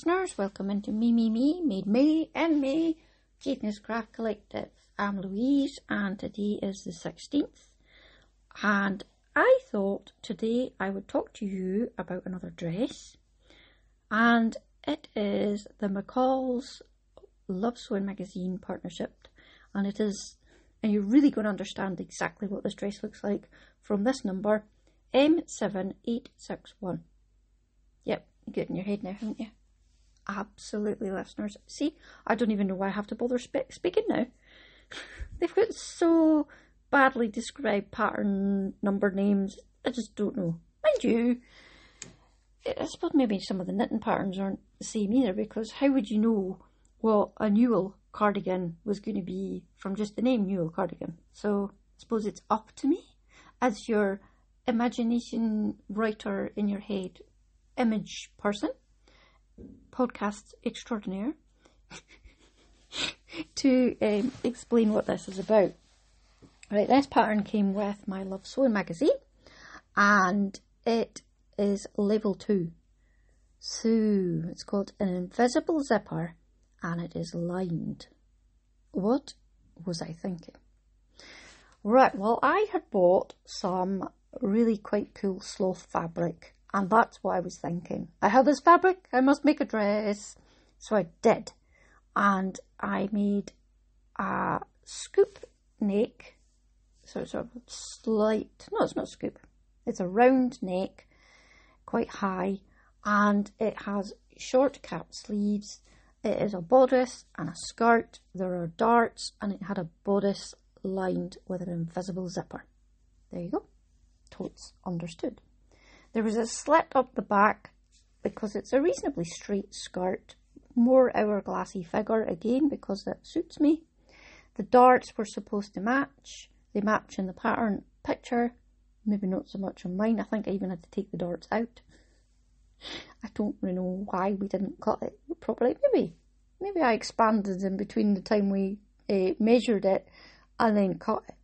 Listeners. Welcome into Me, Me, Me, Made Me, and Me, Genius Craft Collective. I'm Louise, and today is the 16th. And I thought today I would talk to you about another dress. And it is the McCall's Love Sewing Magazine partnership. And it is, and you're really going to understand exactly what this dress looks like from this number, M7861. Yep, get in your head now, haven't you? Absolutely, listeners. See, I don't even know why I have to bother spe- speaking now. They've got so badly described pattern number names. I just don't know. Mind you, I suppose maybe some of the knitting patterns aren't the same either because how would you know what a Newell cardigan was going to be from just the name Newell cardigan? So I suppose it's up to me as your imagination writer in your head image person, podcast extraordinaire, to um, explain what this is about. Right, this pattern came with my Love Sewing magazine, and it is level two. So it's called an invisible zipper, and it is lined. What was I thinking? Right, well, I had bought some really quite cool sloth fabric and that's what I was thinking. I have this fabric, I must make a dress. So I did. And I made a scoop neck. So it's a slight, no, it's not scoop. It's a round neck, quite high, and it has short cap sleeves. It is a bodice and a skirt. There are darts, and it had a bodice lined with an invisible zipper. There you go. Totes understood. There was a slit up the back because it's a reasonably straight skirt, more hourglassy figure again because that suits me. The darts were supposed to match. They match in the pattern picture, maybe not so much on mine. I think I even had to take the darts out. I don't really know why we didn't cut it properly. Maybe, maybe I expanded in between the time we uh, measured it and then cut it.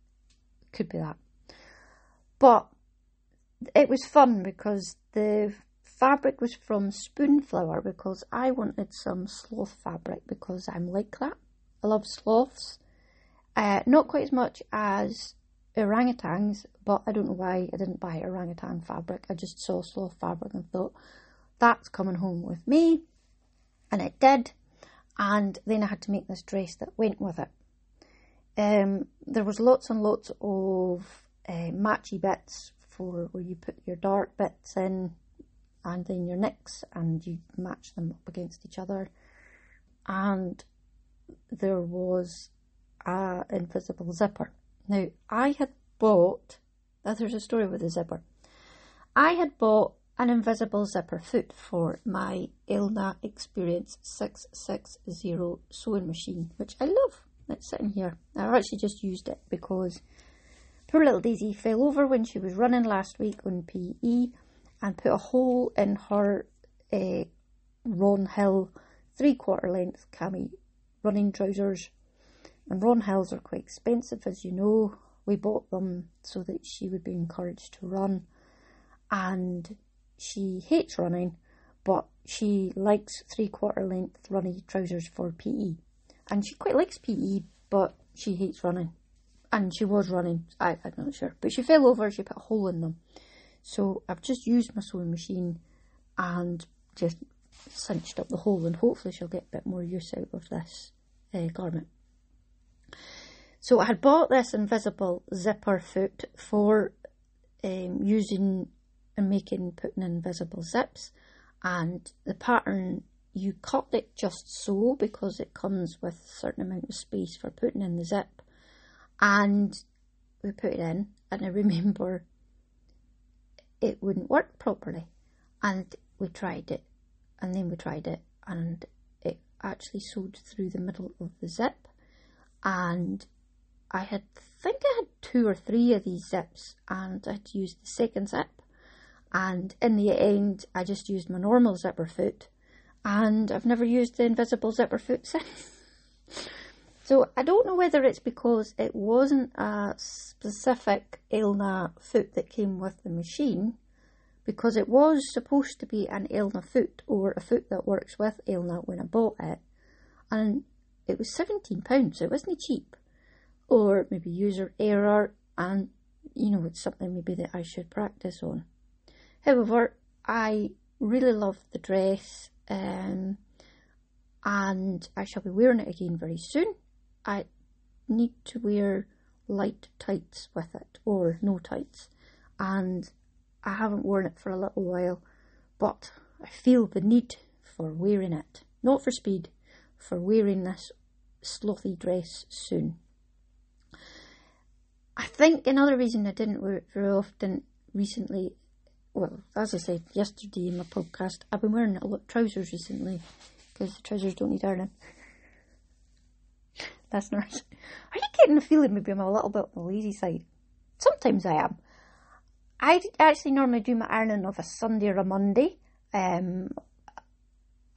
Could be that. But it was fun because the fabric was from Spoonflower because I wanted some sloth fabric because I'm like that. I love sloths. Uh, not quite as much as orangutans, but I don't know why I didn't buy orangutan fabric. I just saw sloth fabric and thought, that's coming home with me. And it did. And then I had to make this dress that went with it. Um, there was lots and lots of uh, matchy bits for where you put your dark bits in and then your nicks and you match them up against each other. And there was a invisible zipper. Now I had bought there's a story with the zipper. I had bought an invisible zipper foot for my Elna Experience 660 sewing machine, which I love. It's sitting here. I've actually just used it because Poor little Daisy fell over when she was running last week on PE and put a hole in her uh, Ron Hill three quarter length cami running trousers. And Ron Hills are quite expensive, as you know. We bought them so that she would be encouraged to run. And she hates running, but she likes three quarter length runny trousers for PE. And she quite likes PE, but she hates running and she was running. I, I'm not sure, but she fell over. She put a hole in them. So I've just used my sewing machine and just cinched up the hole, and hopefully she'll get a bit more use out of this uh, garment. So I had bought this invisible zipper foot for um, using and making putting invisible zips, and the pattern you cut it just so because it comes with a certain amount of space for putting in the zip and we put it in, and I remember it wouldn't work properly, and we tried it, and then we tried it, and it actually sewed through the middle of the zip, and I had think I had two or three of these zips, and I had used the second zip, and in the end, I just used my normal zipper foot, and I've never used the invisible zipper foot since. So I don't know whether it's because it wasn't a specific Elna foot that came with the machine, because it was supposed to be an Elna foot or a foot that works with Elna when I bought it, and it was seventeen pounds. So it wasn't cheap, or maybe user error, and you know it's something maybe that I should practice on. However, I really love the dress, um, and I shall be wearing it again very soon. I need to wear light tights with it or no tights, and I haven't worn it for a little while, but I feel the need for wearing it. Not for speed, for wearing this slothy dress soon. I think another reason I didn't wear it very often recently, well, as I said yesterday in my podcast, I've been wearing a lot of trousers recently because the trousers don't need ironing. Listeners, are you getting the feeling maybe I'm a little bit on the lazy side? Sometimes I am. I actually normally do my ironing of a Sunday or a Monday. Um,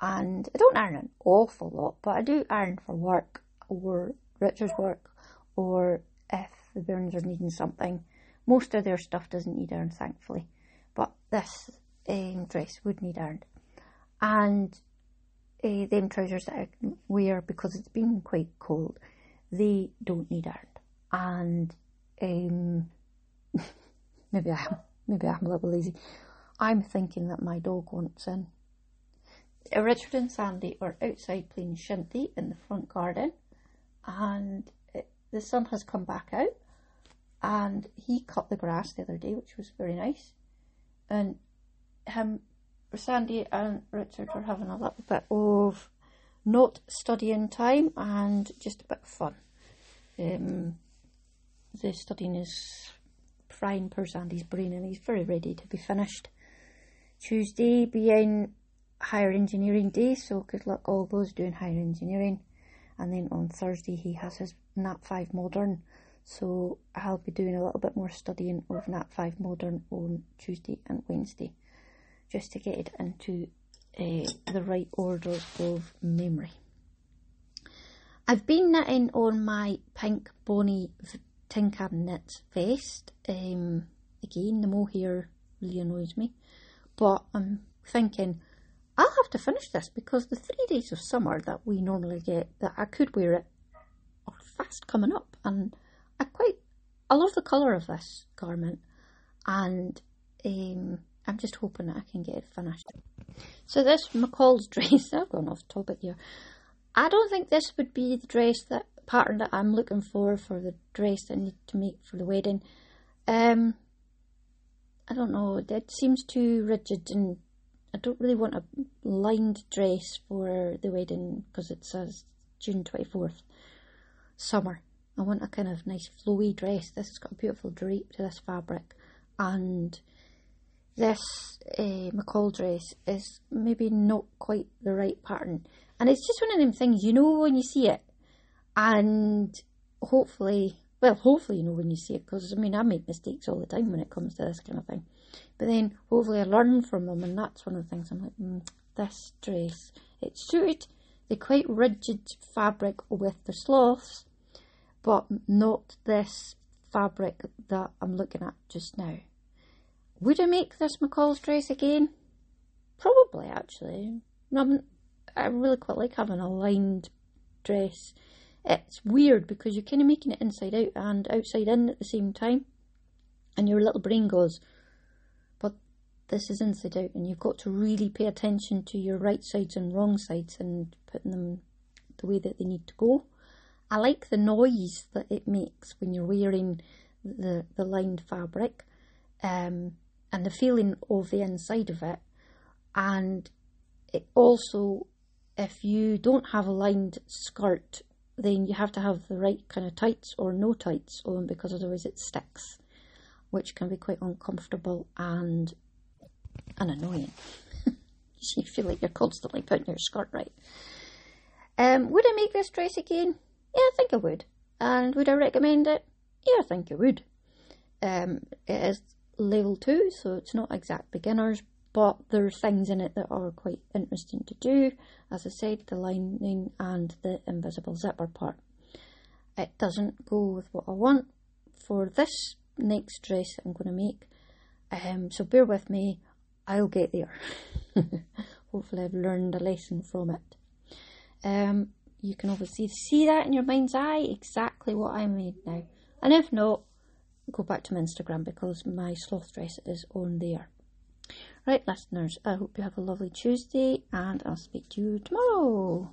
and I don't iron an awful lot, but I do iron for work or Richard's work or if the Burns are needing something. Most of their stuff doesn't need iron, thankfully, but this um, dress would need ironed. And uh, them trousers that I wear because it's been quite cold, they don't need ironed. And um, maybe I am, maybe I'm a little lazy. I'm thinking that my dog wants in. Richard and Sandy are outside playing shinty in the front garden, and it, the sun has come back out. And he cut the grass the other day, which was very nice. And him, Sandy and Richard are having a little bit of not studying time and just a bit of fun. Um, the studying is frying poor Sandy's brain and he's very ready to be finished. Tuesday being higher engineering day, so good luck all those doing higher engineering. And then on Thursday he has his Nat 5 Modern, so I'll be doing a little bit more studying of Nat 5 Modern on Tuesday and Wednesday, just to get it into uh, the right order of memory. I've been knitting on my pink Bonnie tin can knit vest. Um, again, the mohair really annoys me, but I'm thinking I'll have to finish this because the three days of summer that we normally get that I could wear it are fast coming up, and I quite I love the colour of this garment, and um, I'm just hoping that I can get it finished. So this McCall's dress, I've gone off topic here. I don't think this would be the dress that pattern that I'm looking for for the dress I need to make for the wedding. Um, I don't know. It seems too rigid, and I don't really want a lined dress for the wedding because it says June twenty fourth, summer. I want a kind of nice flowy dress. This has got a beautiful drape to this fabric, and this uh, McCall dress is maybe not quite the right pattern. And it's just one of them things you know when you see it, and hopefully, well, hopefully you know when you see it, because I mean, I make mistakes all the time when it comes to this kind of thing. But then hopefully I learn from them, and that's one of the things I'm like, mm, this dress, it suited the quite rigid fabric with the sloths, but not this fabric that I'm looking at just now. Would I make this McCall's dress again? Probably, actually. I'm, I really quite like having a lined dress it's weird because you're kind of making it inside out and outside in at the same time, and your little brain goes, but this is inside out, and you've got to really pay attention to your right sides and wrong sides and putting them the way that they need to go. I like the noise that it makes when you're wearing the, the lined fabric um, and the feeling of the inside of it. And it also, if you don't have a lined skirt then you have to have the right kind of tights or no tights on because otherwise it sticks, which can be quite uncomfortable and and annoying. you feel like you're constantly putting your skirt right. Um, would I make this dress again? Yeah, I think I would. And would I recommend it? Yeah, I think I would. Um, it is level two, so it's not exact beginners, but there are things in it that are quite interesting to do. As I said, the lining and the invisible zipper part. It doesn't go with what I want for this next dress I'm going to make. Um, so bear with me. I'll get there. Hopefully, I've learned a lesson from it. Um, you can obviously see that in your mind's eye exactly what I made now. And if not, go back to my Instagram because my sloth dress is on there. Right, listeners, I hope you have a lovely Tuesday and I'll speak to you tomorrow.